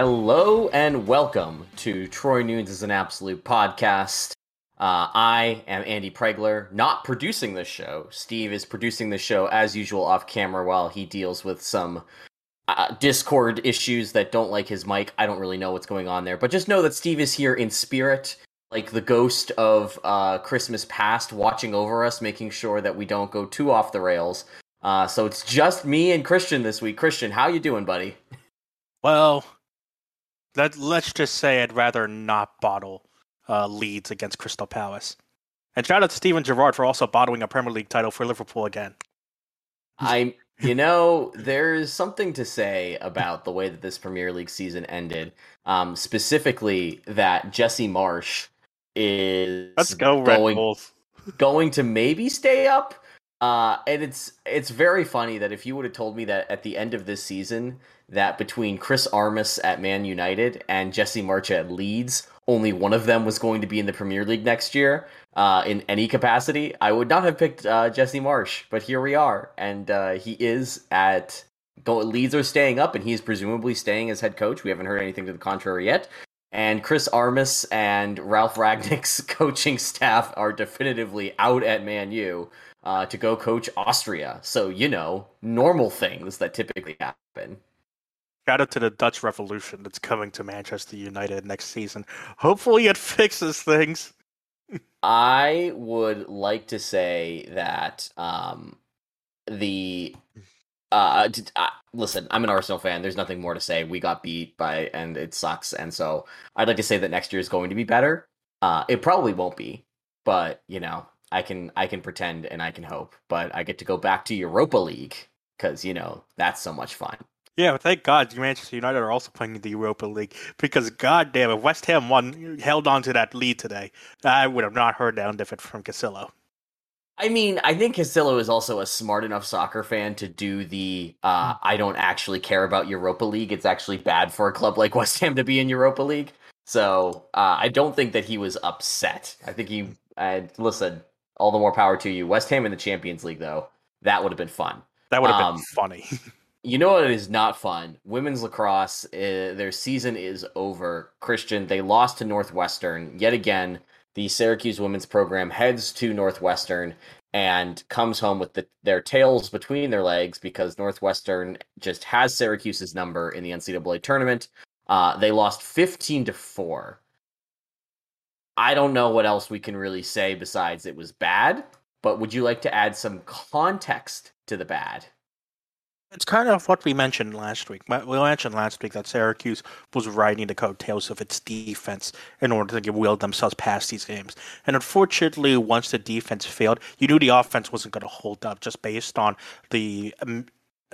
Hello and welcome to Troy Nunes is an Absolute podcast. Uh, I am Andy Pregler, not producing this show. Steve is producing the show as usual off camera while he deals with some uh, Discord issues that don't like his mic. I don't really know what's going on there, but just know that Steve is here in spirit, like the ghost of uh, Christmas past, watching over us, making sure that we don't go too off the rails. Uh, so it's just me and Christian this week. Christian, how you doing, buddy? Well, let, let's just say I'd rather not bottle uh, Leeds against Crystal Palace. And shout out to Steven Gerrard for also bottling a Premier League title for Liverpool again. I, you know, there's something to say about the way that this Premier League season ended. Um, specifically, that Jesse Marsch is let's go Red going, Bulls. going to maybe stay up. Uh, and it's it's very funny that if you would have told me that at the end of this season that between Chris Armas at Man United and Jesse Marsch at Leeds, only one of them was going to be in the Premier League next year uh, in any capacity, I would not have picked uh, Jesse Marsch. But here we are, and uh, he is at Leeds are staying up, and he's presumably staying as head coach. We haven't heard anything to the contrary yet. And Chris Armas and Ralf Rangnick's coaching staff are definitively out at Man U uh, to go coach Austria. So you know, normal things that typically happen. Shout out to the Dutch Revolution that's coming to Manchester United next season. Hopefully, it fixes things. I would like to say that um, the uh, uh, listen, I'm an Arsenal fan. There's nothing more to say. We got beat by, and it sucks. And so I'd like to say that next year is going to be better. Uh, it probably won't be, but you know, I can I can pretend and I can hope. But I get to go back to Europa League because you know that's so much fun. Yeah, but thank God Manchester United are also playing in the Europa League because goddamn, if West Ham won, held on to that lead today, I would have not heard of it from Casillo. I mean, I think Casillo is also a smart enough soccer fan to do the uh, I don't actually care about Europa League. It's actually bad for a club like West Ham to be in Europa League. So uh, I don't think that he was upset. I think he, uh, listen, all the more power to you. West Ham in the Champions League, though, that would have been fun. That would have um, been funny. You know what is not fun? Women's lacrosse, uh, their season is over. Christian, they lost to Northwestern yet again. The Syracuse women's program heads to Northwestern and comes home with the, their tails between their legs because Northwestern just has Syracuse's number in the NCAA tournament. Uh, they lost 15 to 4. I don't know what else we can really say besides it was bad, but would you like to add some context to the bad? It's kind of what we mentioned last week. We mentioned last week that Syracuse was riding the coattails of its defense in order to will themselves past these games. And unfortunately, once the defense failed, you knew the offense wasn't going to hold up just based on the um,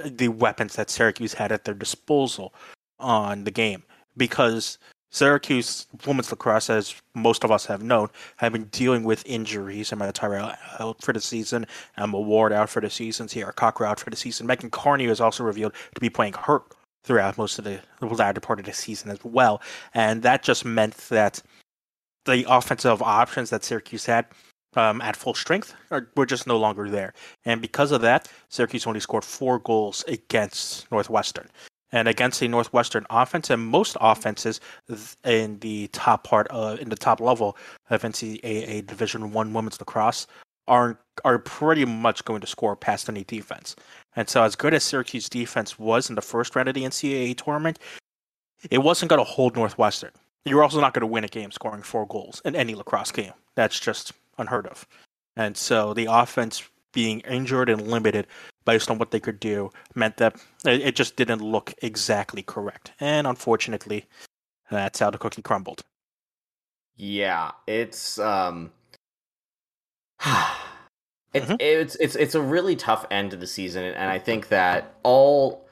the weapons that Syracuse had at their disposal on the game. Because Syracuse women's lacrosse, as most of us have known, have been dealing with injuries. Amanda Tyrell out for the season, Emma Ward out for the season, Sierra Cocker out for the season. Megan Carney was also revealed to be playing hurt throughout most of the latter part of the season as well. And that just meant that the offensive options that Syracuse had um, at full strength are, were just no longer there. And because of that, Syracuse only scored four goals against Northwestern and against the Northwestern offense and most offenses in the top part of in the top level of NCAA Division One women's lacrosse are are pretty much going to score past any defense. And so, as good as Syracuse defense was in the first round of the NCAA tournament, it wasn't going to hold Northwestern. You're also not going to win a game scoring four goals in any lacrosse game. That's just unheard of. And so the offense being injured and limited based on what they could do meant that it just didn't look exactly correct. And unfortunately, that's how the cookie crumbled. Yeah, it's um it's, mm-hmm. it's it's it's a really tough end to the season and I think that all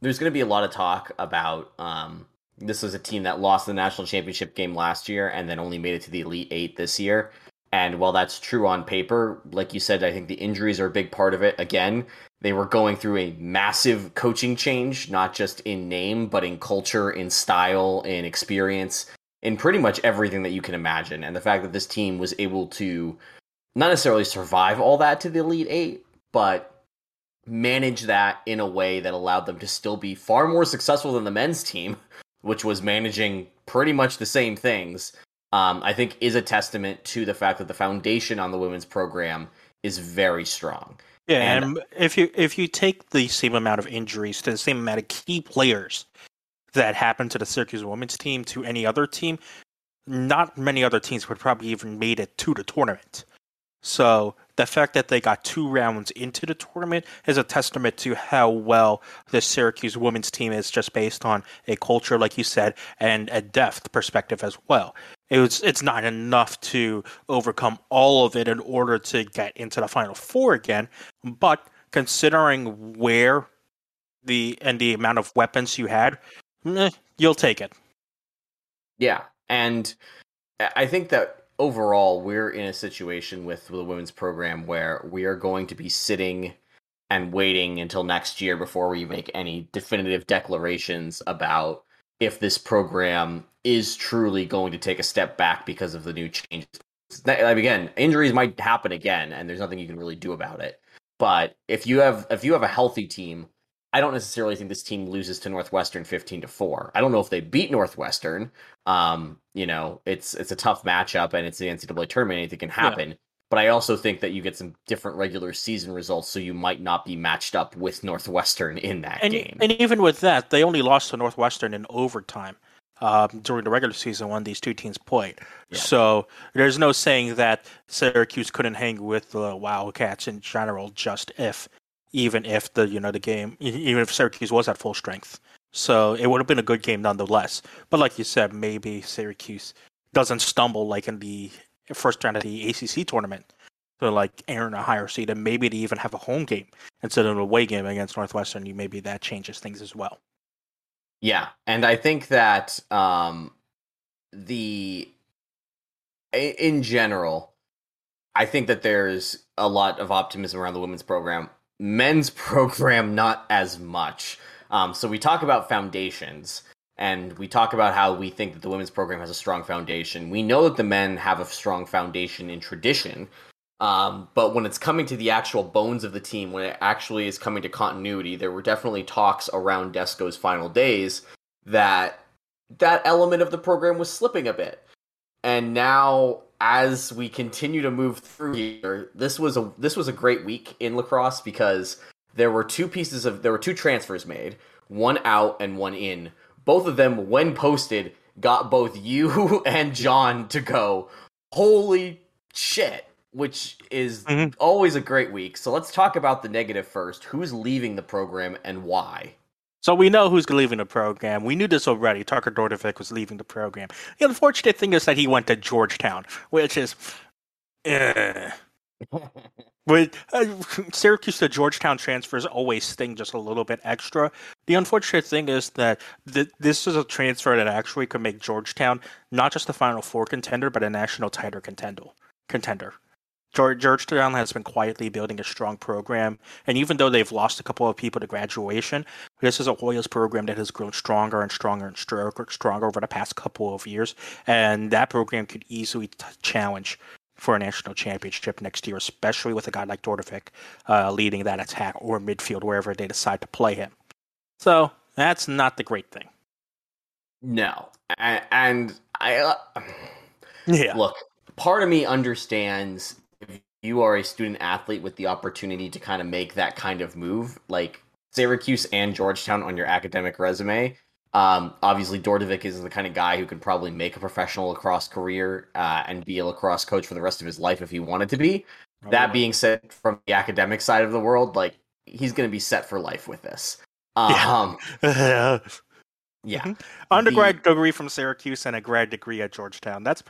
there's going to be a lot of talk about um this was a team that lost the national championship game last year and then only made it to the elite 8 this year. And while that's true on paper, like you said, I think the injuries are a big part of it. Again, they were going through a massive coaching change, not just in name, but in culture, in style, in experience, in pretty much everything that you can imagine. And the fact that this team was able to not necessarily survive all that to the Elite Eight, but manage that in a way that allowed them to still be far more successful than the men's team, which was managing pretty much the same things um, I think is a testament to the fact that the foundation on the women's program is very strong. Yeah, and, and if you if you take the same amount of injuries to the same amount of key players that happened to the Syracuse women's team to any other team, not many other teams would probably even made it to the tournament. So the fact that they got two rounds into the tournament is a testament to how well the Syracuse women's team is just based on a culture, like you said, and a depth perspective as well. It was it's not enough to overcome all of it in order to get into the final four again, but considering where the and the amount of weapons you had, eh, you'll take it. Yeah, and I think that overall, we're in a situation with the women's program where we are going to be sitting and waiting until next year before we make any definitive declarations about if this program is truly going to take a step back because of the new changes. Again, injuries might happen again, and there's nothing you can really do about it. But if you have if you have a healthy team I don't necessarily think this team loses to Northwestern 15 to 4. I don't know if they beat Northwestern. Um, you know, it's it's a tough matchup and it's the NCAA tournament, anything can happen. Yeah. But I also think that you get some different regular season results, so you might not be matched up with Northwestern in that and, game. And even with that, they only lost to Northwestern in overtime um, during the regular season when these two teams played. Yeah. So there's no saying that Syracuse couldn't hang with the Wildcats in general, just if even if the you know the game, even if Syracuse was at full strength. So it would have been a good game nonetheless. But like you said, maybe Syracuse doesn't stumble like in the first round of the ACC tournament to like earn a higher seed, and maybe they even have a home game instead of an away game against Northwestern. You maybe that changes things as well. Yeah, and I think that um, the in general, I think that there's a lot of optimism around the women's program men's program not as much. Um, so we talk about foundations and we talk about how we think that the women's program has a strong foundation. We know that the men have a strong foundation in tradition. Um, but when it's coming to the actual bones of the team, when it actually is coming to continuity, there were definitely talks around Desko's final days that that element of the program was slipping a bit. And now as we continue to move through here, this was a this was a great week in lacrosse because there were two pieces of there were two transfers made, one out and one in. Both of them, when posted, got both you and John to go. Holy shit! Which is mm-hmm. always a great week. So let's talk about the negative first. Who's leaving the program and why? So we know who's leaving the program. We knew this already. Tucker Dordevic was leaving the program. The unfortunate thing is that he went to Georgetown, which is, uh, with uh, Syracuse to Georgetown transfers always sting just a little bit extra. The unfortunate thing is that th- this is a transfer that actually could make Georgetown not just a Final Four contender, but a national title contender. Contender. Georgetown has been quietly building a strong program, and even though they've lost a couple of people to graduation, this is a Hoyas program that has grown stronger and stronger and stronger, stronger over the past couple of years, and that program could easily t- challenge for a national championship next year, especially with a guy like Dordevic uh, leading that attack or midfield wherever they decide to play him. So that's not the great thing. No, and I uh, yeah. Look, part of me understands you are a student athlete with the opportunity to kind of make that kind of move, like Syracuse and Georgetown on your academic resume. Um, obviously, Dordevic is the kind of guy who could probably make a professional lacrosse career uh, and be a lacrosse coach for the rest of his life if he wanted to be. That being said, from the academic side of the world, like he's going to be set for life with this. Um, yeah. yeah. Mhm. Undergrad degree from Syracuse and a grad degree at Georgetown. That's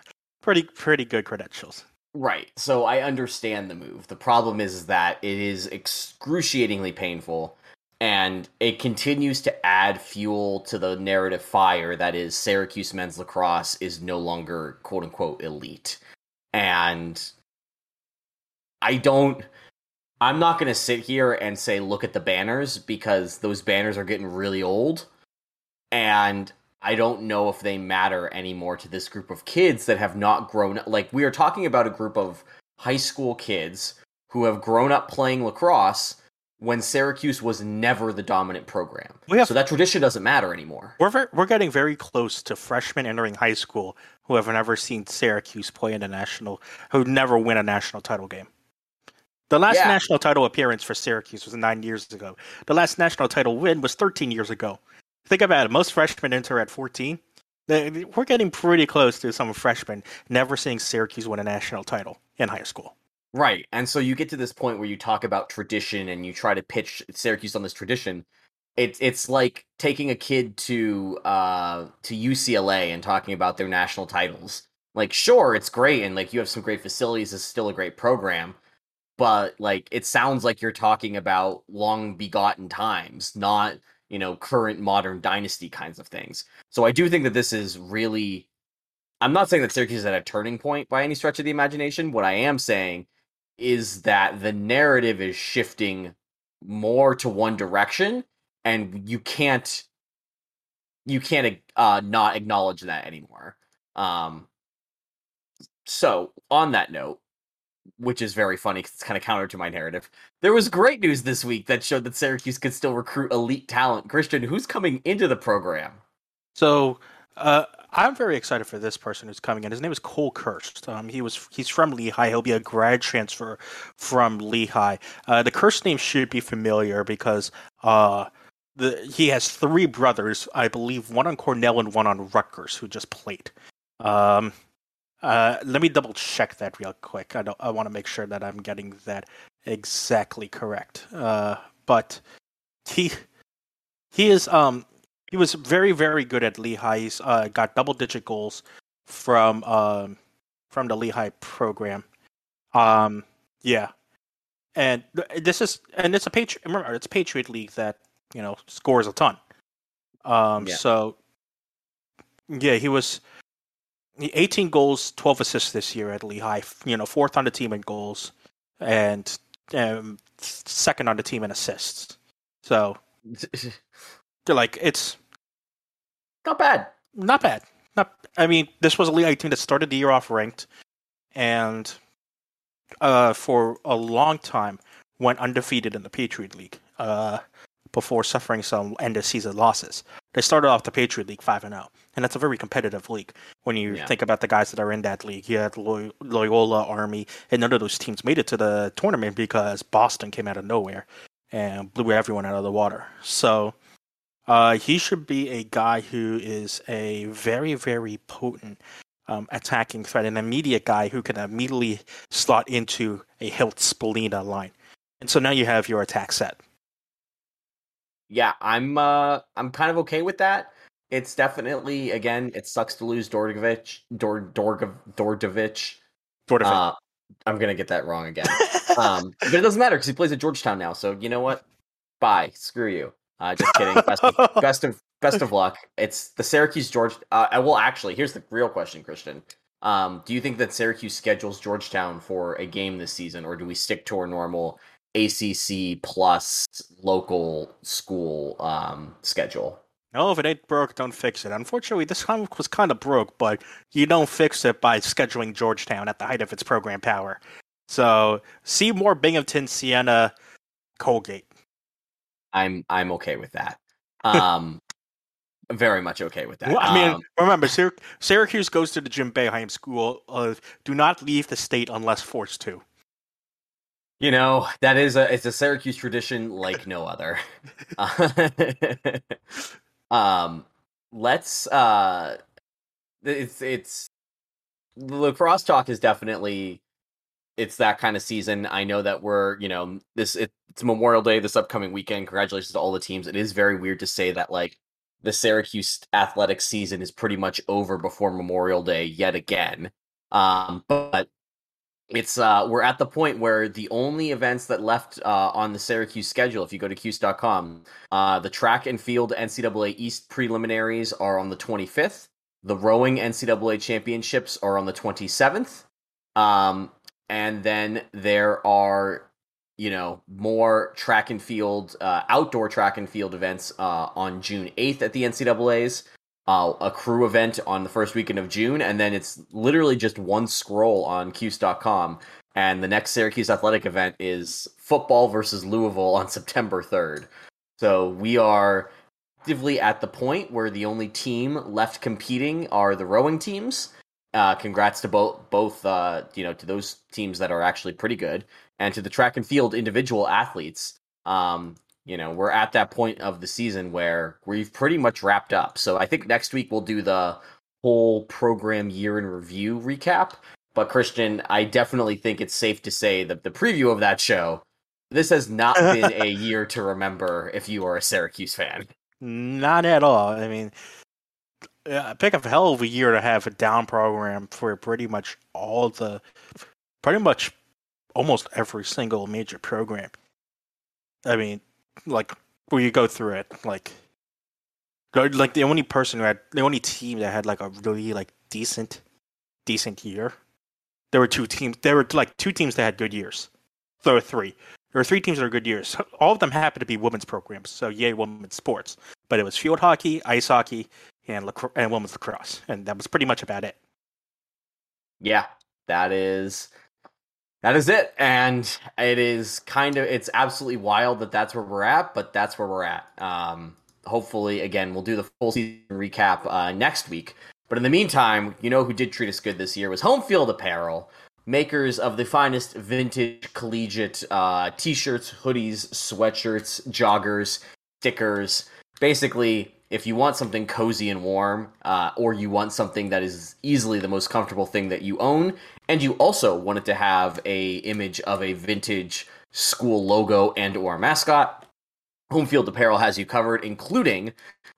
pretty pretty good credentials. Right. So I understand the move. The problem is that it is excruciatingly painful and it continues to add fuel to the narrative fire that is Syracuse men's lacrosse is no longer quote unquote elite. And I don't I'm not going to sit here and say look at the banners because those banners are getting really old and I don't know if they matter anymore to this group of kids that have not grown up. Like, we are talking about a group of high school kids who have grown up playing lacrosse when Syracuse was never the dominant program. Have- so that tradition doesn't matter anymore. We're ver- we're getting very close to freshmen entering high school who have never seen Syracuse play in a national, who never win a national title game. The last Yeah. national title appearance for Syracuse was nine years ago. The last national title win was 13 years ago. Think about it. Most freshmen enter at 14. We're getting pretty close to some freshmen never seeing Syracuse win a national title in high school. Right. And so you get to this point where you talk about tradition and you try to pitch Syracuse on this tradition. It's it's like taking a kid to uh to UCLA and talking about their national titles. Like sure, it's great and like you have some great facilities, it's still a great program, but like it sounds like you're talking about long begotten times, not, you know, current modern dynasty kinds of things. So I do think that this is really I'm not saying that Syracuse is at a turning point by any stretch of the imagination. What I am saying is that the narrative is shifting more to one direction and you can't you can't uh not acknowledge that anymore um so on that note which is very funny because it's kind of counter to my narrative there was great news this week that showed that syracuse could still recruit elite talent christian who's coming into the program So uh, I'm very excited for this person who's coming in. His name is Cole Kirst. Um, he was he's from Lehigh. He'll be a grad transfer from Lehigh. Uh, the Kirst name should be familiar because uh, the he has three brothers, I believe, one on Cornell and one on Rutgers, who just played. Um, uh, let me double check that real quick. I don't. I want to make sure that I'm getting that exactly correct. Uh, but he he is um he was very very good at Lehigh. He's uh, got double digit goals from um from the Lehigh program. Um yeah. And this is and it's a Patriot remember it's Patriot League that, you know, scores a ton. Um Yeah. so yeah, he was 18 goals, 12 assists this year at Lehigh, you know, fourth on the team in goals and um, second on the team in assists. So, they're like it's not bad not bad. Not. I mean, this was a Lehigh team that started the year off ranked, and uh, for a long time went undefeated in the Patriot League. Uh, before suffering some end of season losses, they started off the Patriot League five and zero, and that's a very competitive league. When you Yeah. think about the guys that are in that league, you had Loy- Loyola, Army, and none of those teams made it to the tournament because Boston came out of nowhere and blew everyone out of the water. So uh, he should be a guy who is a very, very potent um, attacking threat, an immediate guy who can immediately slot into a Hiltz Spallina line. And so now you have your attack set. Yeah, I'm uh I'm kind of okay with that. It's definitely again, it sucks to lose Dordovic, Dor Dorgov Dordovic. Of. Uh, I'm gonna get that wrong again. um, but it doesn't matter because he plays at Georgetown now. So you know what? Bye. Screw you. Uh, just kidding. Best of, best of best of luck. It's the Syracuse George. Uh, I will actually. Here's the real question, Christian. Um, do you think that Syracuse schedules Georgetown for a game this season, or do we stick to our normal ACC plus local school um, schedule? no, if it ain't broke, don't fix it. Unfortunately, this one was kind of broke, but you don't fix it by scheduling Georgetown at the height of its program power. So, Seymour, Binghamton, Siena, Colgate. I'm I'm okay with that. Um, very much okay with that. Well, I mean, Um, remember, Syr- Syracuse goes to the Jim Boeheim School of do not leave the state unless forced to. You know, that is a it's a Syracuse tradition like no other. um let's uh it's it's the lacrosse talk is definitely it's that kind of season. I know that we're, you know, this it, it's Memorial Day this upcoming weekend. Congratulations to all the teams. It is very weird to say that like the Syracuse athletic season is pretty much over before Memorial Day yet again. Um, but it's uh we're at the point where the only events that left uh on the Syracuse schedule, if you go to cuse.com, uh the track and field NCAA East preliminaries are on the 25th. The rowing NCAA championships are on the 27th. Um and then there are you know more track and field uh, outdoor track and field events uh, on june 8th at the ncaa's uh, a crew event on the first weekend of june and then it's literally just one scroll on cuse.com and the next syracuse athletic event is football versus louisville on september 3rd so we are actively at the point where the only team left competing are the rowing teams uh, congrats to both both uh, you know to those teams that are actually pretty good, and to the track and field individual athletes. Um, you know, we're at that point of the season where we've pretty much wrapped up. So I think next week we'll do the whole program year in review recap. But Christian, I definitely think it's safe to say that the preview of that show, this has not been a year to remember if you are a Syracuse fan. Not at all. I mean, pick a hell of a year to have a down program for pretty much all the, pretty much almost every single major program. I mean, like where you go through it, like, like the only person who had the only team that had like a really like decent, decent year. There were two teams. There were like two teams that had good years. There were three. There were three teams that are good years. All of them happened to be women's programs, so yay women's sports. But it was field hockey, ice hockey, and lacro- and women's lacrosse, and that was pretty much about it. Yeah, that is that is it, and it is kind of it's absolutely wild that that's where we're at, but that's where we're at. Um, hopefully, again, we'll do the full season recap uh, next week. But in the meantime, you know who did treat us good this year was Home Field Apparel, makers of the finest vintage collegiate uh, t-shirts, hoodies, sweatshirts, joggers, stickers. Basically, if you want something cozy and warm, uh, or you want something that is easily the most comfortable thing that you own, and you also wanted to have a image of a vintage school logo and or mascot, Home Field Apparel has you covered, including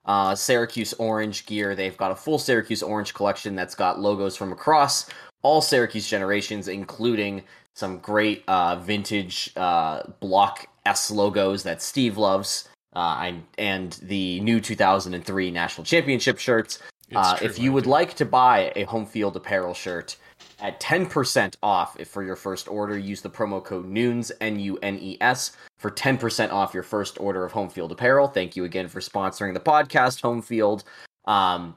uh, Syracuse orange gear. They've got a full Syracuse orange collection that's got logos from across all Syracuse generations, including some great uh, vintage uh, block S logos that Steve loves uh, and the new 2003 national championship shirts. Uh, if you would like to buy a home field apparel shirt at 10% off if for your first order, use the promo code NUNES, N U N E S, for 10% off your first order of home field apparel. Thank you again for sponsoring the podcast, Home Field. Um,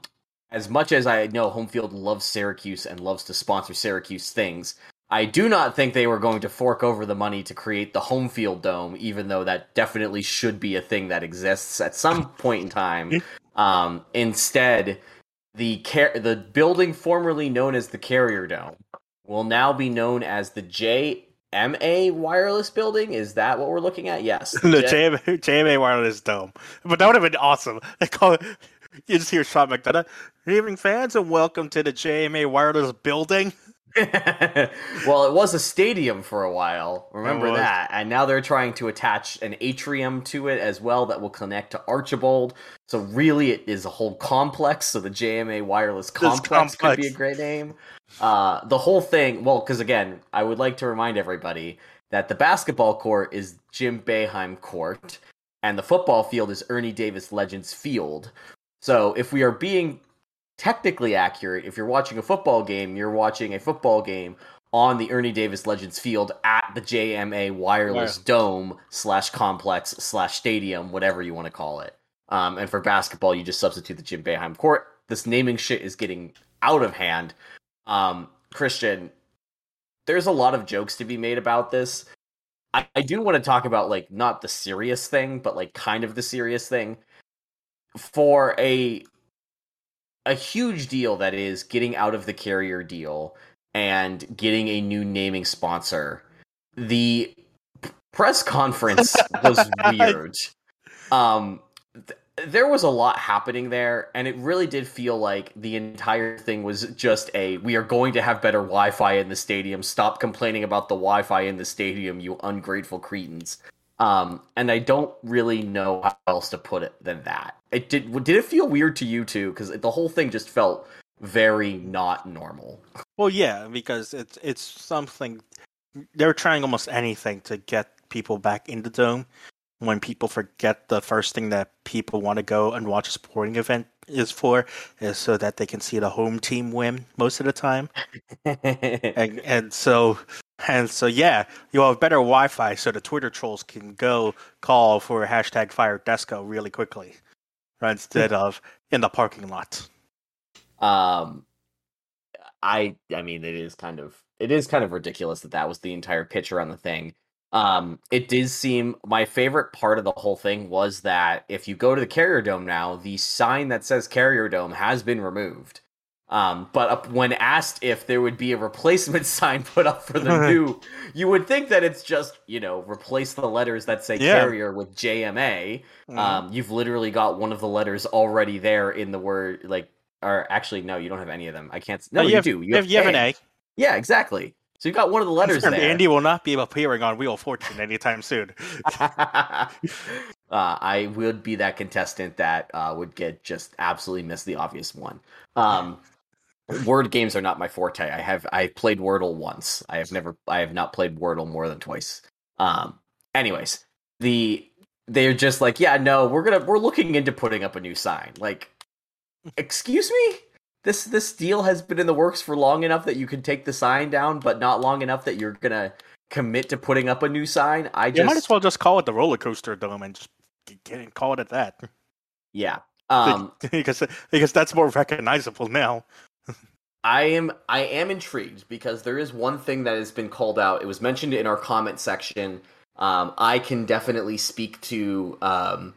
as much as I know Home Field loves Syracuse and loves to sponsor Syracuse things, I do not think they were going to fork over the money to create the home field dome, even though that definitely should be a thing that exists at some point in time. Um, instead, the car- the building formerly known as the Carrier Dome will now be known as the JMA Wireless Building. Is that what we're looking at? Yes, the J- JMA, JMA Wireless Dome. But that would have been awesome. They call it. You just hear Sean McDonough. Good evening, fans, and welcome to the JMA Wireless Building. well, it was a stadium for a while. Remember that. And now they're trying to attach an atrium to it as well that will connect to Archbold. So really, it is a whole complex. So the JMA Wireless Complex, complex. could be a great name. Uh, the whole thing. Well, because again, I would like to remind everybody that the basketball court is Jim Boeheim Court, and the football field is Ernie Davis Legends Field. So if we are being technically accurate. If you're watching a football game, you're watching a football game on the Ernie Davis Legends Field at the JMA Wireless Dome slash complex slash stadium, whatever you want to call it. Um, and for basketball, you just substitute the Jim Boeheim court. This naming shit is getting out of hand. Um, Christian, there's a lot of jokes to be made about this. I, I do want to talk about like not the serious thing, but like kind of the serious thing. For a a huge deal that is getting out of the carrier deal and getting a new naming sponsor. The press conference was weird. Um, there was a lot happening there, and it really did feel like the entire thing was just a we are going to have better Wi Fi in the stadium. Stop complaining about the Wi Fi in the stadium, you ungrateful cretins. Um, and I don't really know how else to put it than that. It did. Did it feel weird to you too? Because the whole thing just felt very not normal. Well, yeah, because it's it's something they're trying almost anything to get people back in the dome. When people forget the first thing that people want to go and watch a sporting event is for is so that they can see the home team win most of the time. and and so and so yeah, you have better Wi-Fi so the Twitter trolls can go call for hashtag fire Desko really quickly, instead of in the parking lot. Um, I I mean it is kind of it is kind of ridiculous that that was the entire picture on the thing. Um, it did seem my favorite part of the whole thing was that if you go to the Carrier Dome now, the sign that says Carrier Dome has been removed. Um, but when asked if there would be a replacement sign put up for the new, you would think that it's just you know replace the letters that say Yeah. Carrier with JMA. Mm. Um, you've literally got one of the letters already there in the word like. Or actually, no, you don't have any of them. I can't. s- No, you, you have, do. You have, you have an A. Yeah, exactly. So you've got one of the letters there. Andy will not be appearing on Wheel of Fortune anytime soon. uh, I would be that contestant that uh, would get just absolutely miss the obvious one. Um, word games are not my forte. I have I played Wordle once. I have never I have not played Wordle more than twice. Um, anyways, the they're just like, yeah, no, we're gonna we're looking into putting up a new sign. Like, excuse me. This this deal has been in the works for long enough that you can take the sign down, but not long enough that you're gonna commit to putting up a new sign. I You just might as well just call it the roller coaster dome and just get, call it at that. Yeah. Um, because because that's more recognizable now. I am I am intrigued because there is one thing that has been called out. It was mentioned in our comment section. Um, I can definitely speak to. Um,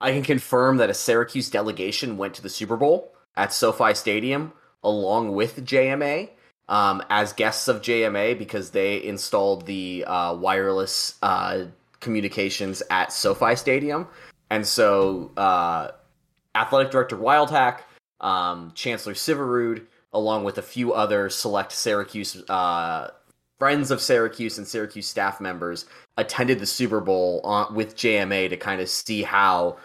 I can confirm that a Syracuse delegation went to the Super Bowl at SoFi Stadium along with JMA um, as guests of JMA because they installed the uh, wireless uh, communications at SoFi Stadium, and so uh, athletic director Wildhack, um, Chancellor Syverud, along with a few other select Syracuse uh, friends of Syracuse and Syracuse staff members, attended the Super Bowl on, with JMA to kind of see how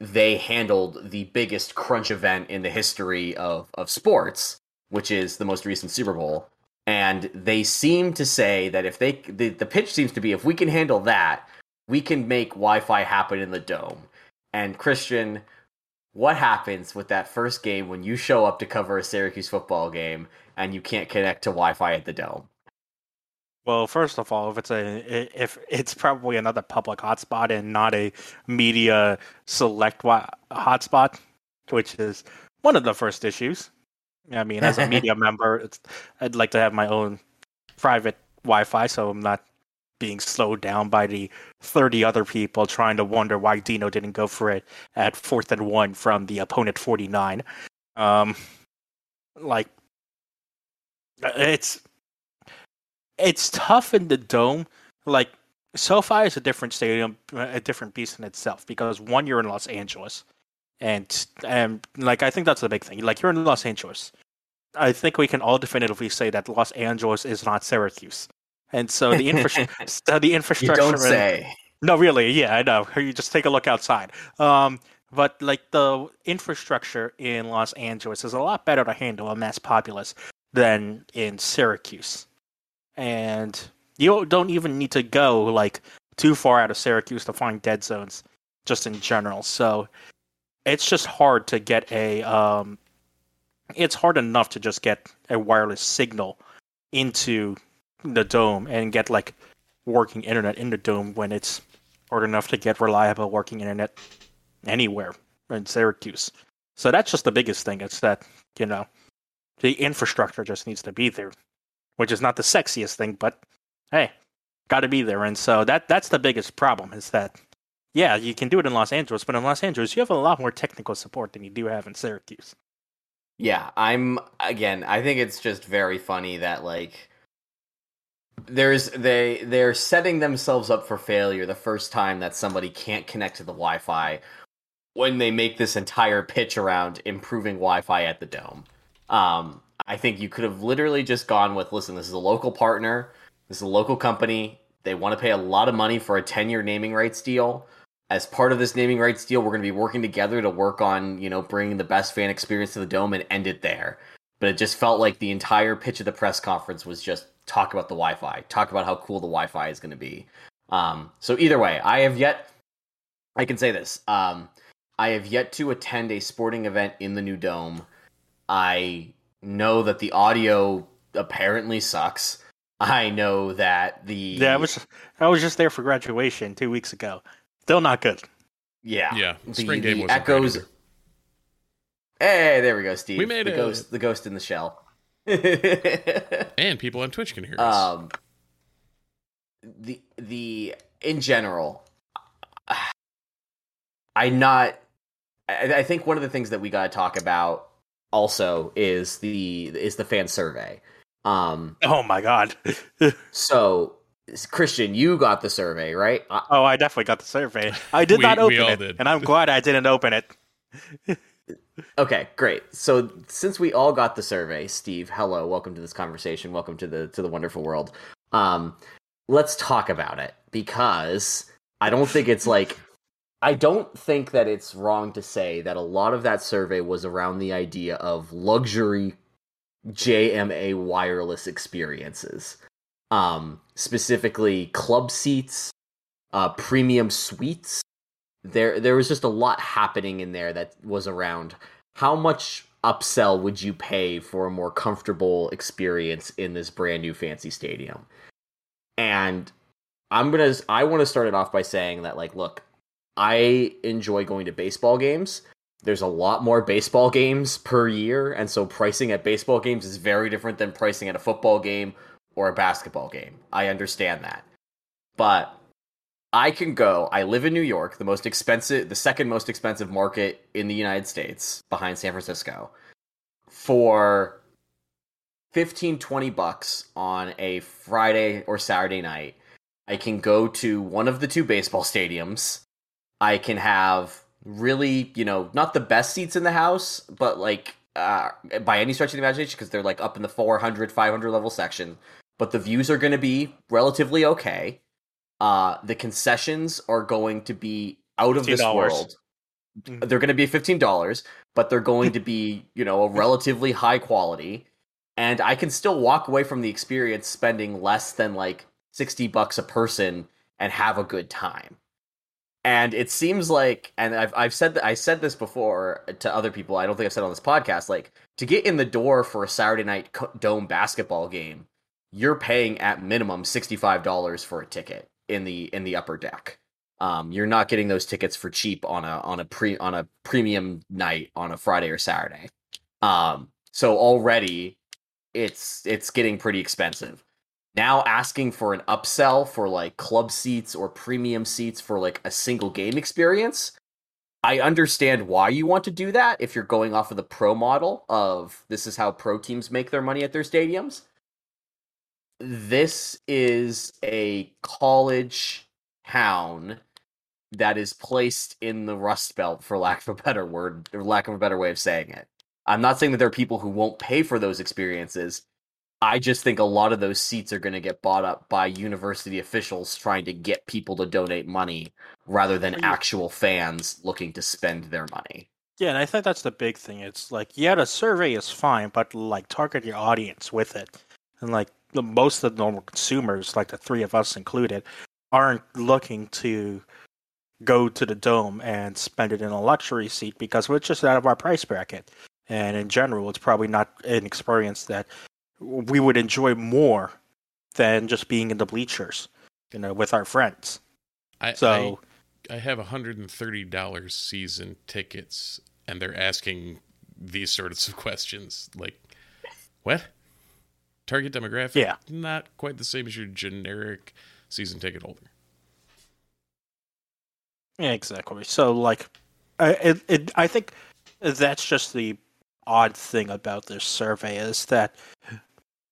they handled the biggest crunch event in the history of, of sports, which is the most recent Super Bowl. And they seem to say that if they the, the pitch seems to be if we can handle that, we can make Wi-Fi happen in the dome. And Christian, what happens with that first game when you show up to cover a Syracuse football game and you can't connect to Wi-Fi at the dome? Well, first of all, if it's a if it's probably another public hotspot and not a media select wi- hotspot, which is one of the first issues. I mean, as a media member, it's, I'd like to have my own private Wi-Fi, so I'm not being slowed down by the 30 other people trying to wonder why Dino didn't go for it at fourth and one from the opponent 49. Um, like, it's it's tough in the dome. Like SoFi is a different stadium, a different beast in itself because one, you're in Los Angeles, and and like I think that's the big thing. Like you're in Los Angeles. I think we can all definitively say that Los Angeles is not Syracuse, and so the infrastructure, so the You don't in- say. no, really, yeah, I know. You just take a look outside. Um, but like the infrastructure in Los Angeles is a lot better to handle a mass populace than in Syracuse, and you don't even need to go like too far out of Syracuse to find dead zones, just in general. So it's just hard to get a. Um, it's hard enough to just get a wireless signal into the dome and get like working internet in the dome when it's hard enough to get reliable working internet anywhere in Syracuse. So that's just the biggest thing. It's that, you know, the infrastructure just needs to be there, which is not the sexiest thing, but hey, got to be there. And so that that's the biggest problem is that, yeah, you can do it in Los Angeles, but in Los Angeles, you have a lot more technical support than you do have in Syracuse. Yeah, I'm again, I think it's just very funny that like there's they they're setting themselves up for failure the first time that somebody can't connect to the Wi-Fi when they make this entire pitch around improving Wi-Fi at the dome. Um, I think you could have literally just gone with, listen, this is a local partner, this is a local company. They want to pay a lot of money for a 10-year naming rights deal. As part of this naming rights deal, we're going to be working together to work on, you know, bringing the best fan experience to the dome and end it there. But it just felt like the entire pitch of the press conference was just talk about the Wi-Fi, talk about how cool the Wi-Fi is going to be. Um, so either way, I have yet. I can say this. Um, I have yet to attend a sporting event in the new dome. I know that the audio apparently sucks. I know that the Yeah, I was I was just there for graduation two weeks ago. Still not good. yeah Yeah, the, spring the game wasn't echoes. Hey, there we go, Steve. We made the a- ghost, the ghost in the shell. And people on Twitch can hear us. um, the the in general, I'm not. I, I think one of the things that we got to talk about also is the is the fan survey. Um, Oh my god. so Christian, you got the survey, right? I, oh, I definitely got the survey. I did We- not open it, did. and I'm glad I didn't open it. Okay, great. So since we all got the survey, Steve, hello, welcome to this conversation. Welcome to the to the wonderful world. Um, let's talk about it because I don't think it's like I don't think that it's wrong to say that a lot of that survey was around the idea of luxury JMA wireless experiences. Um, specifically club seats, uh, premium suites, there there was just a lot happening in there that was around. How much upsell would you pay for a more comfortable experience in this brand new fancy stadium? And i'm gonna i want to start it off by saying that like look i enjoy going to baseball games. There's a lot more baseball games per year and so pricing at baseball games is very different than pricing at a football game or a basketball game. I understand that. But I can go. I live in New York, the most expensive, the second most expensive market in the United States behind San Francisco, for 15, 20 bucks on a Friday or Saturday night. I can go to one of the two baseball stadiums. I can have really, you know, not the best seats in the house, but like uh, by any stretch of the imagination, because they're like up in the 400, 500 level section. But the views are going to be relatively okay uh the concessions are going to be out of this $15. world Mhm. they're going to be $15 but they're going to be you know a relatively high quality and i can still walk away from the experience spending less than like 60 bucks a person and have a good time and it seems like and i've, I've said that i said this before to other people i don't think i've said on this podcast like to get in the door for a saturday night dome basketball game you're paying at minimum $65 for a ticket in the in the upper deck um, you're not getting those tickets for cheap on a on a pre on a premium night on a Friday or Saturday. Um, so already it's it's getting pretty expensive. Now asking for an upsell for like club seats or premium seats for like a single game experience. I understand why you want to do that if you're going off of the pro model of this is how pro teams make their money at their stadiums. This is a college town that is placed in the Rust Belt, for lack of a better word, or lack of a better way of saying it. I'm not saying that there are people who won't pay for those experiences. I just think a lot of those seats are going to get bought up by university officials trying to get people to donate money rather than actual fans looking to spend their money. Yeah, and I think that's the big thing. It's like, yeah, the survey is fine, but like target your audience with it. And like the, most of the normal consumers, like the three of us included, aren't looking to go to the dome and spend it in a luxury seat because we're just out of our price bracket. And in general, it's probably not an experience that we would enjoy more than just being in the bleachers, you know, with our friends. I, So I, I have $130 season tickets, and they're asking these sorts of questions. Like, what? Target demographic? Yeah. Not quite the same as your generic season ticket holder. Yeah, exactly. So, like, I, it, it, I think that's just the odd thing about this survey is that,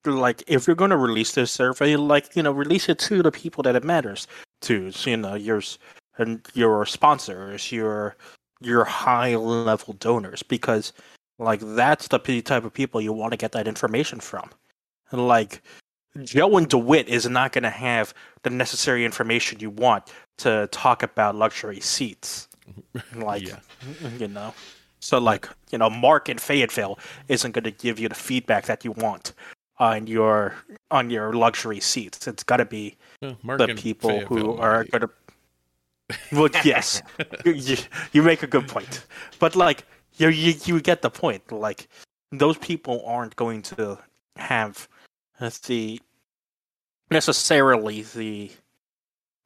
like, if you're going to release this survey, like, you know, release it to the people that it matters to. So, you know, your and your sponsors, your your high level donors because like that's the type of people you want to get that information from. And like Joe and DeWitt is not going to have the necessary information you want to talk about luxury seats. Like, yeah. you know, so like, you know, Mark in Fayetteville isn't going to give you the feedback that you want on your on your luxury seats. It's got to be the people who are going to. Well, yes, you, you make a good point, but like you, you you get the point. Like those people aren't going to have the necessarily the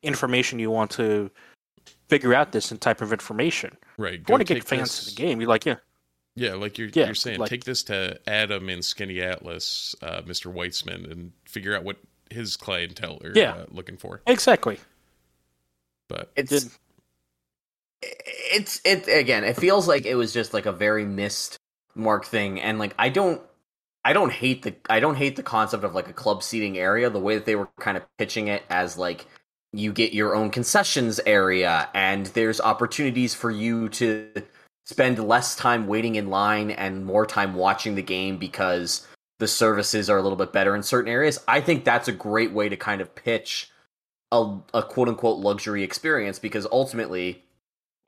information you want to figure out this type of information. Right. You want to get fans this... to the game. You're like, yeah. Yeah, like you're, yeah, you're saying, like, take this to Adam in Skinny Atlas, uh, Mr. Weitsman, and figure out what his clientele are yeah. uh, looking for. Exactly. But it's it's it again. It feels like it was just like a very missed mark thing, and like I don't I don't hate the I don't hate the concept of like a club seating area. The way that they were kind of pitching it as like you get your own concessions area, and there's opportunities for you to spend less time waiting in line and more time watching the game because the services are a little bit better in certain areas. I think that's a great way to kind of pitch a, a quote unquote luxury experience because ultimately,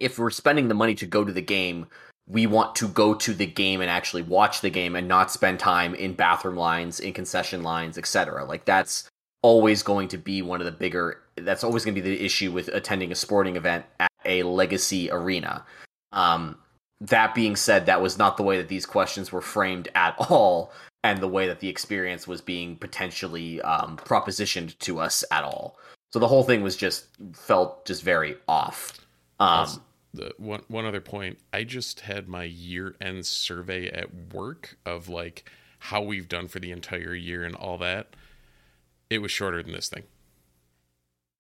if we're spending the money to go to the game, we want to go to the game and actually watch the game and not spend time in bathroom lines, in concession lines, etc. Like that's always going to be one of the bigger that's always going to be the issue with attending a sporting event at a legacy arena. Um, that being said, that was not the way that these questions were framed at all, and the way that the experience was being potentially um, propositioned to us at all. So the whole thing was just felt just very off. Um, the one one other point, I just had my year end survey at work of like how we've done for the entire year and all that. It was shorter than this thing.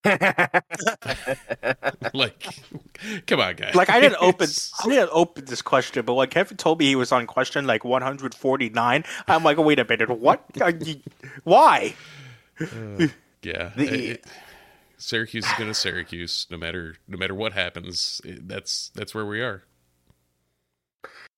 like, come on, guys. Like, I didn't open, I didn't open this question, but when Kevin told me he was on question like 149, I'm like, wait a minute, what? You, why? Uh, yeah, the, it, Syracuse is going to Syracuse, no matter no matter what happens. That's that's where we are.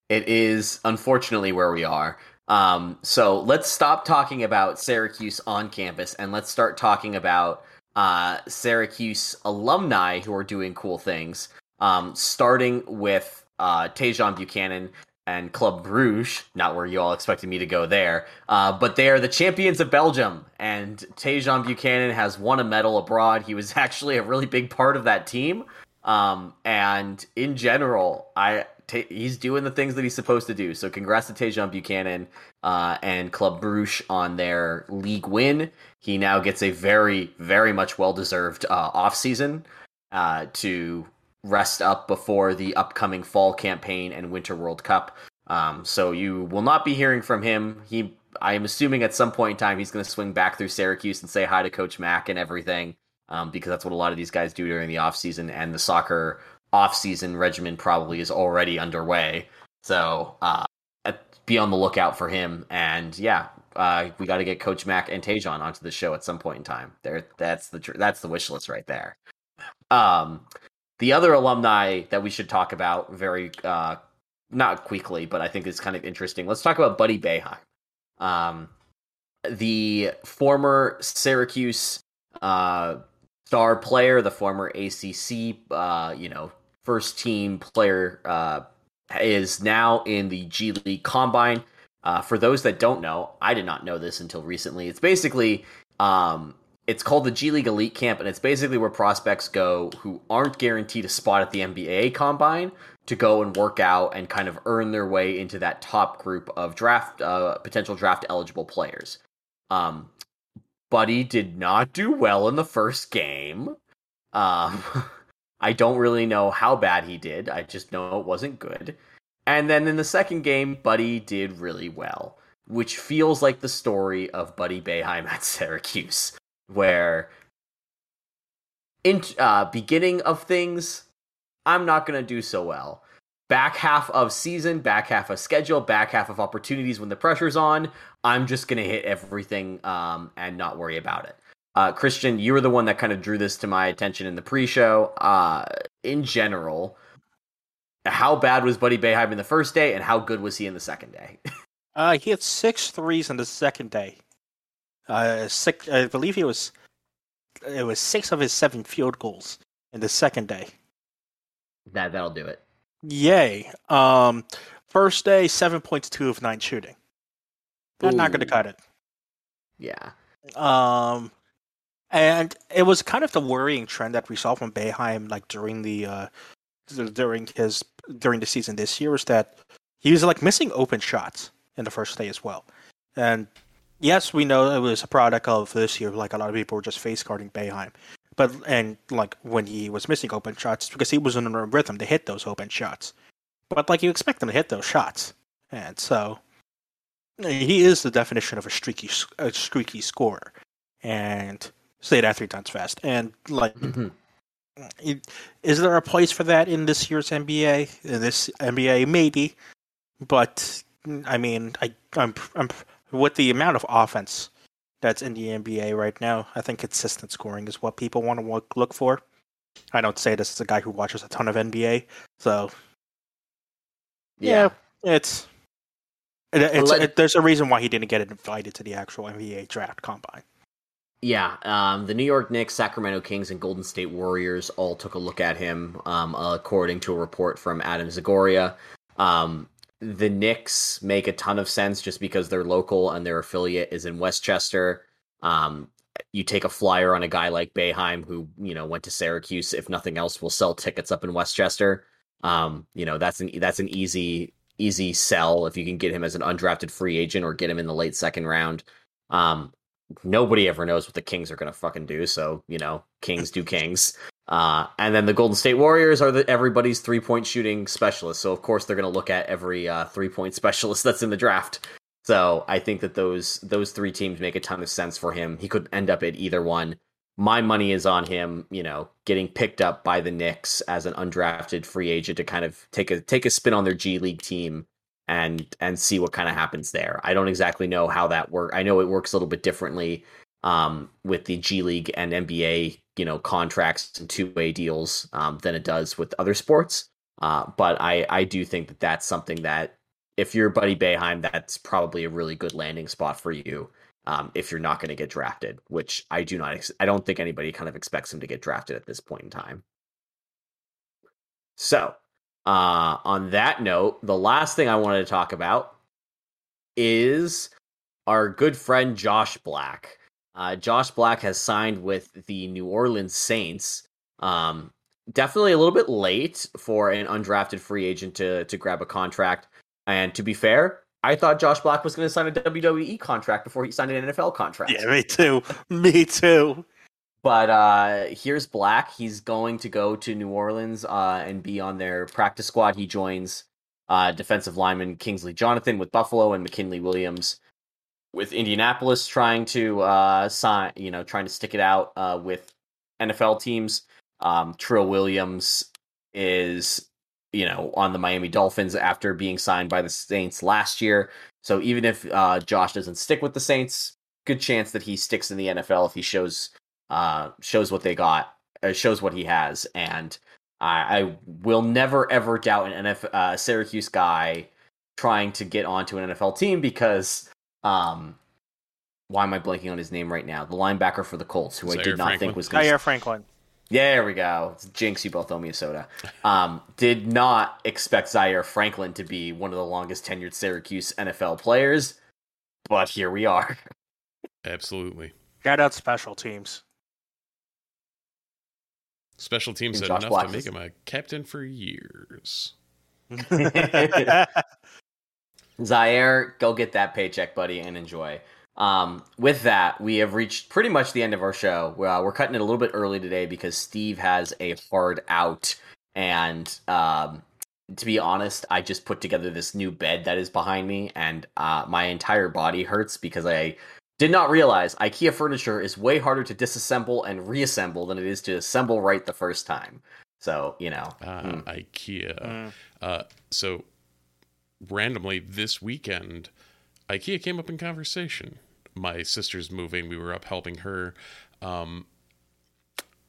It is unfortunately where we are. Um, so let's stop talking about Syracuse on campus and let's start talking about uh, Syracuse alumni who are doing cool things. Um, starting with uh, Tajon Buchanan and Club Bruges, not where you all expected me to go there, uh, but they are the champions of Belgium. And Tajon Buchanan has won a medal abroad. He was actually a really big part of that team. Um, and in general, I t- he's doing the things that he's supposed to do. So congrats to Tajon Buchanan uh, and Club Bruges on their league win. He now gets a very, very much well deserved uh, off season uh, to rest up before the upcoming fall campaign and Winter World Cup. Um, so you will not be hearing from him. He, I am assuming, at some point in time, he's going to swing back through Syracuse and say hi to Coach Mack and everything, um, because that's what a lot of these guys do during the off season, and the soccer off season regimen probably is already underway. So uh, be on the lookout for him. And yeah, uh, we got to get Coach Mack and Tajon onto the show at some point in time. There, that's the that's the wish list right there. Um, the other alumni that we should talk about very uh, not quickly, but I think is kind of interesting. Let's talk about Buddy Boeheim, um, the former Syracuse uh, star player, the former ACC, uh, you know, first team player, uh, is now in the G League Combine. Uh, for those that don't know, I did not know this until recently. It's basically um, it's called the G League Elite Camp, and it's basically where prospects go who aren't guaranteed a spot at the NBA Combine to go and work out and kind of earn their way into that top group of draft uh, potential draft eligible players. Um, Buddy did not do well in the first game. Um, I don't really know how bad he did. I just know it wasn't good. And then in the second game, Buddy did really well, which feels like the story of Buddy Boeheim at Syracuse, where in uh, beginning of things, I'm not going to do so well. Back half of season, back half of schedule, back half of opportunities when the pressure's on, I'm just going to hit everything um, and not worry about it. Uh, Christian, you were the one that kind of drew this to my attention in the pre-show. Uh, in general, how bad was Buddy Boeheim in the first day, and how good was he in the second day? Uh, he had six threes in the second day. Uh, six, I believe he was. It was six of his seven field goals in the second day. that that'll do it. Yay! Um, first day, seven points, two of nine shooting. Not, not going to cut it. Yeah. Um, and it was kind of the worrying trend that we saw from Boeheim, like during the uh, during his during the season this year, is that he was like missing open shots in the first day as well. And yes, we know it was a product of this year. Like a lot of people were just face guarding Boeheim, but and like when he was missing open shots, because he was in a rhythm to hit those open shots. But like you expect him to hit those shots, and so he is the definition of a streaky a streaky scorer. And say that three times fast. And like, Mhm. it- is there a place for that in this year's NBA? In this NBA, maybe, but I mean, I I'm, I'm with the amount of offense that's in the NBA right now. I think consistent scoring is what people want to look for. I don't say this as a guy who watches a ton of NBA, so Yeah. it's. It, it's Let- it, there's a reason why he didn't get invited to the actual NBA draft combine. Yeah, um, the New York Knicks, Sacramento Kings, and Golden State Warriors all took a look at him, um, according to a report from Adam Zagoria. Um, the Knicks make a ton of sense just because they're local and their affiliate is in Westchester. Um, you take a flyer on a guy like Boeheim, who you know went to Syracuse. If nothing else, will sell tickets up in Westchester. Um, you know that's an that's an easy easy sell if you can get him as an undrafted free agent or get him in the late second round. Um, nobody ever knows what the Kings are going to fucking do. So, you know, Kings do Kings. Uh, and then the Golden State Warriors are the, everybody's three point shooting specialist. So, of course, they're going to look at every uh, three point specialist that's in the draft. So, I think that those those three teams make a ton of sense for him. He could end up at either one. My money is on him, you know, getting picked up by the Knicks as an undrafted free agent to kind of take a take a spin on their G League team and and see what kind of happens there. I don't exactly know how that works. I know it works a little bit differently um, with the G League and NBA, you know, contracts and two way deals um, than it does with other sports. Uh, but I I do think that that's something that if you're Buddy Boeheim, that's probably a really good landing spot for you. Um, if you're not going to get drafted, which I do not, ex- I don't think anybody kind of expects him to get drafted at this point in time. So, uh, on that note, the last thing I wanted to talk about is our good friend Josh Black. Uh, Josh Black has signed with the New Orleans Saints. Um, definitely a little bit late for an undrafted free agent to to grab a contract. And to be fair, I thought Josh Black was going to sign a WWE contract before he signed an NFL contract. Yeah, me too. Me too. But uh, here's Black. He's going to go to New Orleans uh, and be on their practice squad. He joins uh, defensive lineman Kingsley Jonathan with Buffalo and McKinley Williams with Indianapolis, trying to uh, sign, you know, trying to stick it out uh, with NFL teams. Um, Trill Williams is, you know, on the Miami Dolphins after being signed by the Saints last year. So even if uh, Josh doesn't stick with the Saints, good chance that he sticks in the NFL if he shows uh, shows what they got, uh, shows what he has, and I, I will never ever doubt an NFL uh, Syracuse guy trying to get onto an NFL team because um, why am I blanking on his name right now? The linebacker for the Colts, who I did not Franklin. think was going Zaire Franklin. there we go. It's Jinx, you both owe me a soda. Um, did not expect Zaire Franklin to be one of the longest tenured Syracuse NFL players, but here we are. Absolutely. Shout out special teams. Special teams And had Josh enough Black to make him a captain for years. Zaire, go get that paycheck, buddy, and enjoy. Um, with that, we have reached pretty much the end of our show. Uh, we're cutting it a little bit early today because Steve has a hard out, and um, to be honest, I just put together this new bed that is behind me, and uh, my entire body hurts because I did not realize IKEA furniture is way harder to disassemble and reassemble than it is to assemble right the first time. So you know, Ah, hmm. IKEA. Mm. Uh, so randomly this weekend, IKEA came up in conversation. My sister's moving. We were up helping her. Um,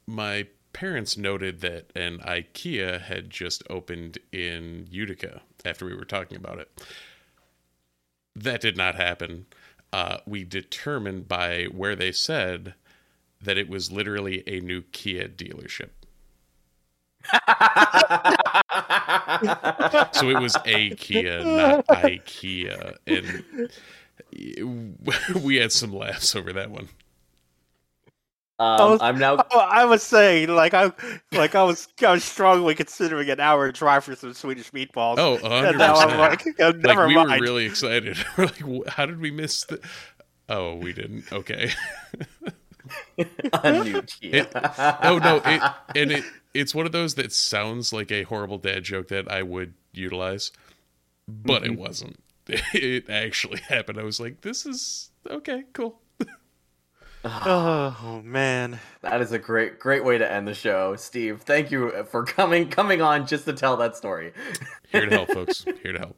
my parents noted that an IKEA had just opened in Utica after we were talking about it. That did not happen. Uh, we determined by where they said that it was literally a new Kia dealership. so it was a Kia, not IKEA, and we had some laughs over that one. Um, was, I'm now. Oh, I was saying, like I, like I was, I was strongly considering an hour drive for some Swedish meatballs. Oh, 100%. And now I'm like, oh, never like, we mind. were really excited. we're like, how did we miss the? Oh, we didn't. Okay. a new Kia. It, oh no! It, and it it's one of those that sounds like a horrible dad joke that I would utilize, but mm-hmm. it wasn't. It actually happened. I was like, "This is okay, cool." Oh man, that is a great great way to end the show, Steve. Thank you for coming coming on just to tell that story. Here to help, folks. Here to help.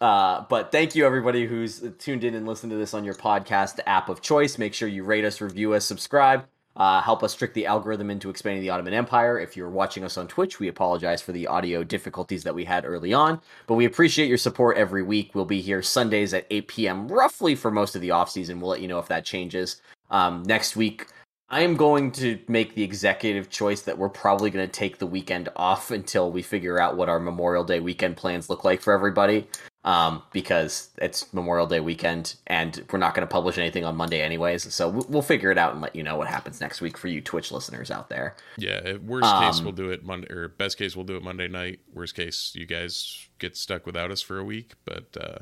Uh, but thank you everybody who's tuned in and listened to this on your podcast app of choice. Make sure you rate us, review us, subscribe. Uh, help us trick the algorithm into expanding the Ottoman Empire. If you're watching us on Twitch, we apologize for the audio difficulties that we had early on, but we appreciate your support every week. We'll be here Sundays at 8 p.m. roughly for most of the off season. We'll let you know if that changes. Um, next week, I am going to make the executive choice that we're probably going to take the weekend off until we figure out what our Memorial Day weekend plans look like for everybody um, because it's Memorial Day weekend and we're not going to publish anything on Monday anyways. So we'll figure it out and let you know what happens next week for you Twitch listeners out there. Yeah, worst um, case we'll do it Monday, or best case we'll do it Monday night. Worst case you guys get stuck without us for a week, but uh,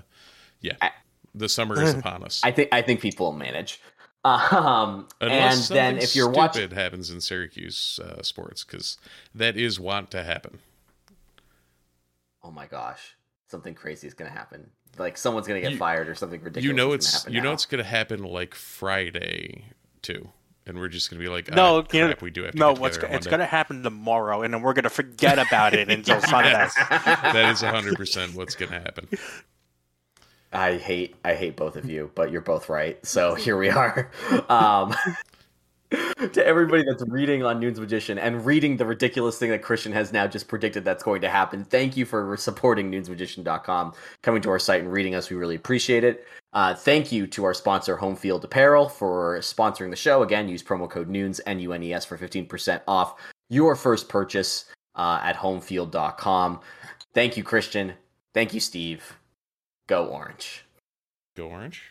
yeah, I, the summer is upon us. I think I think people will manage. Um, Unless and then if you're watching, happens in Syracuse uh, sports because that is want to happen. Oh my gosh something crazy is going to happen. Like someone's going to get you, fired or something ridiculous. You know it's you now. know it's going to happen like Friday too, and we're just going to be like, no, ah, crap, we do have no. what's go- it's going to happen tomorrow, and then we're going to forget about it until Sunday. that is hundred percent what's going to happen. I hate I hate both of you, but you're both right. So here we are. Um, to everybody that's reading on Nunes Magician and reading the ridiculous thing that Christian has now just predicted that's going to happen. Thank you for supporting nunesmagician.com, coming to our site and reading us. We really appreciate it. Uh, thank you to our sponsor, Homefield Apparel, for sponsoring the show. Again, use promo code Nunes, N-U-N-E-S, for 15% off your first purchase uh, at homefield.com. Thank you, Christian. Thank you, Steve. Go Orange. Go Orange.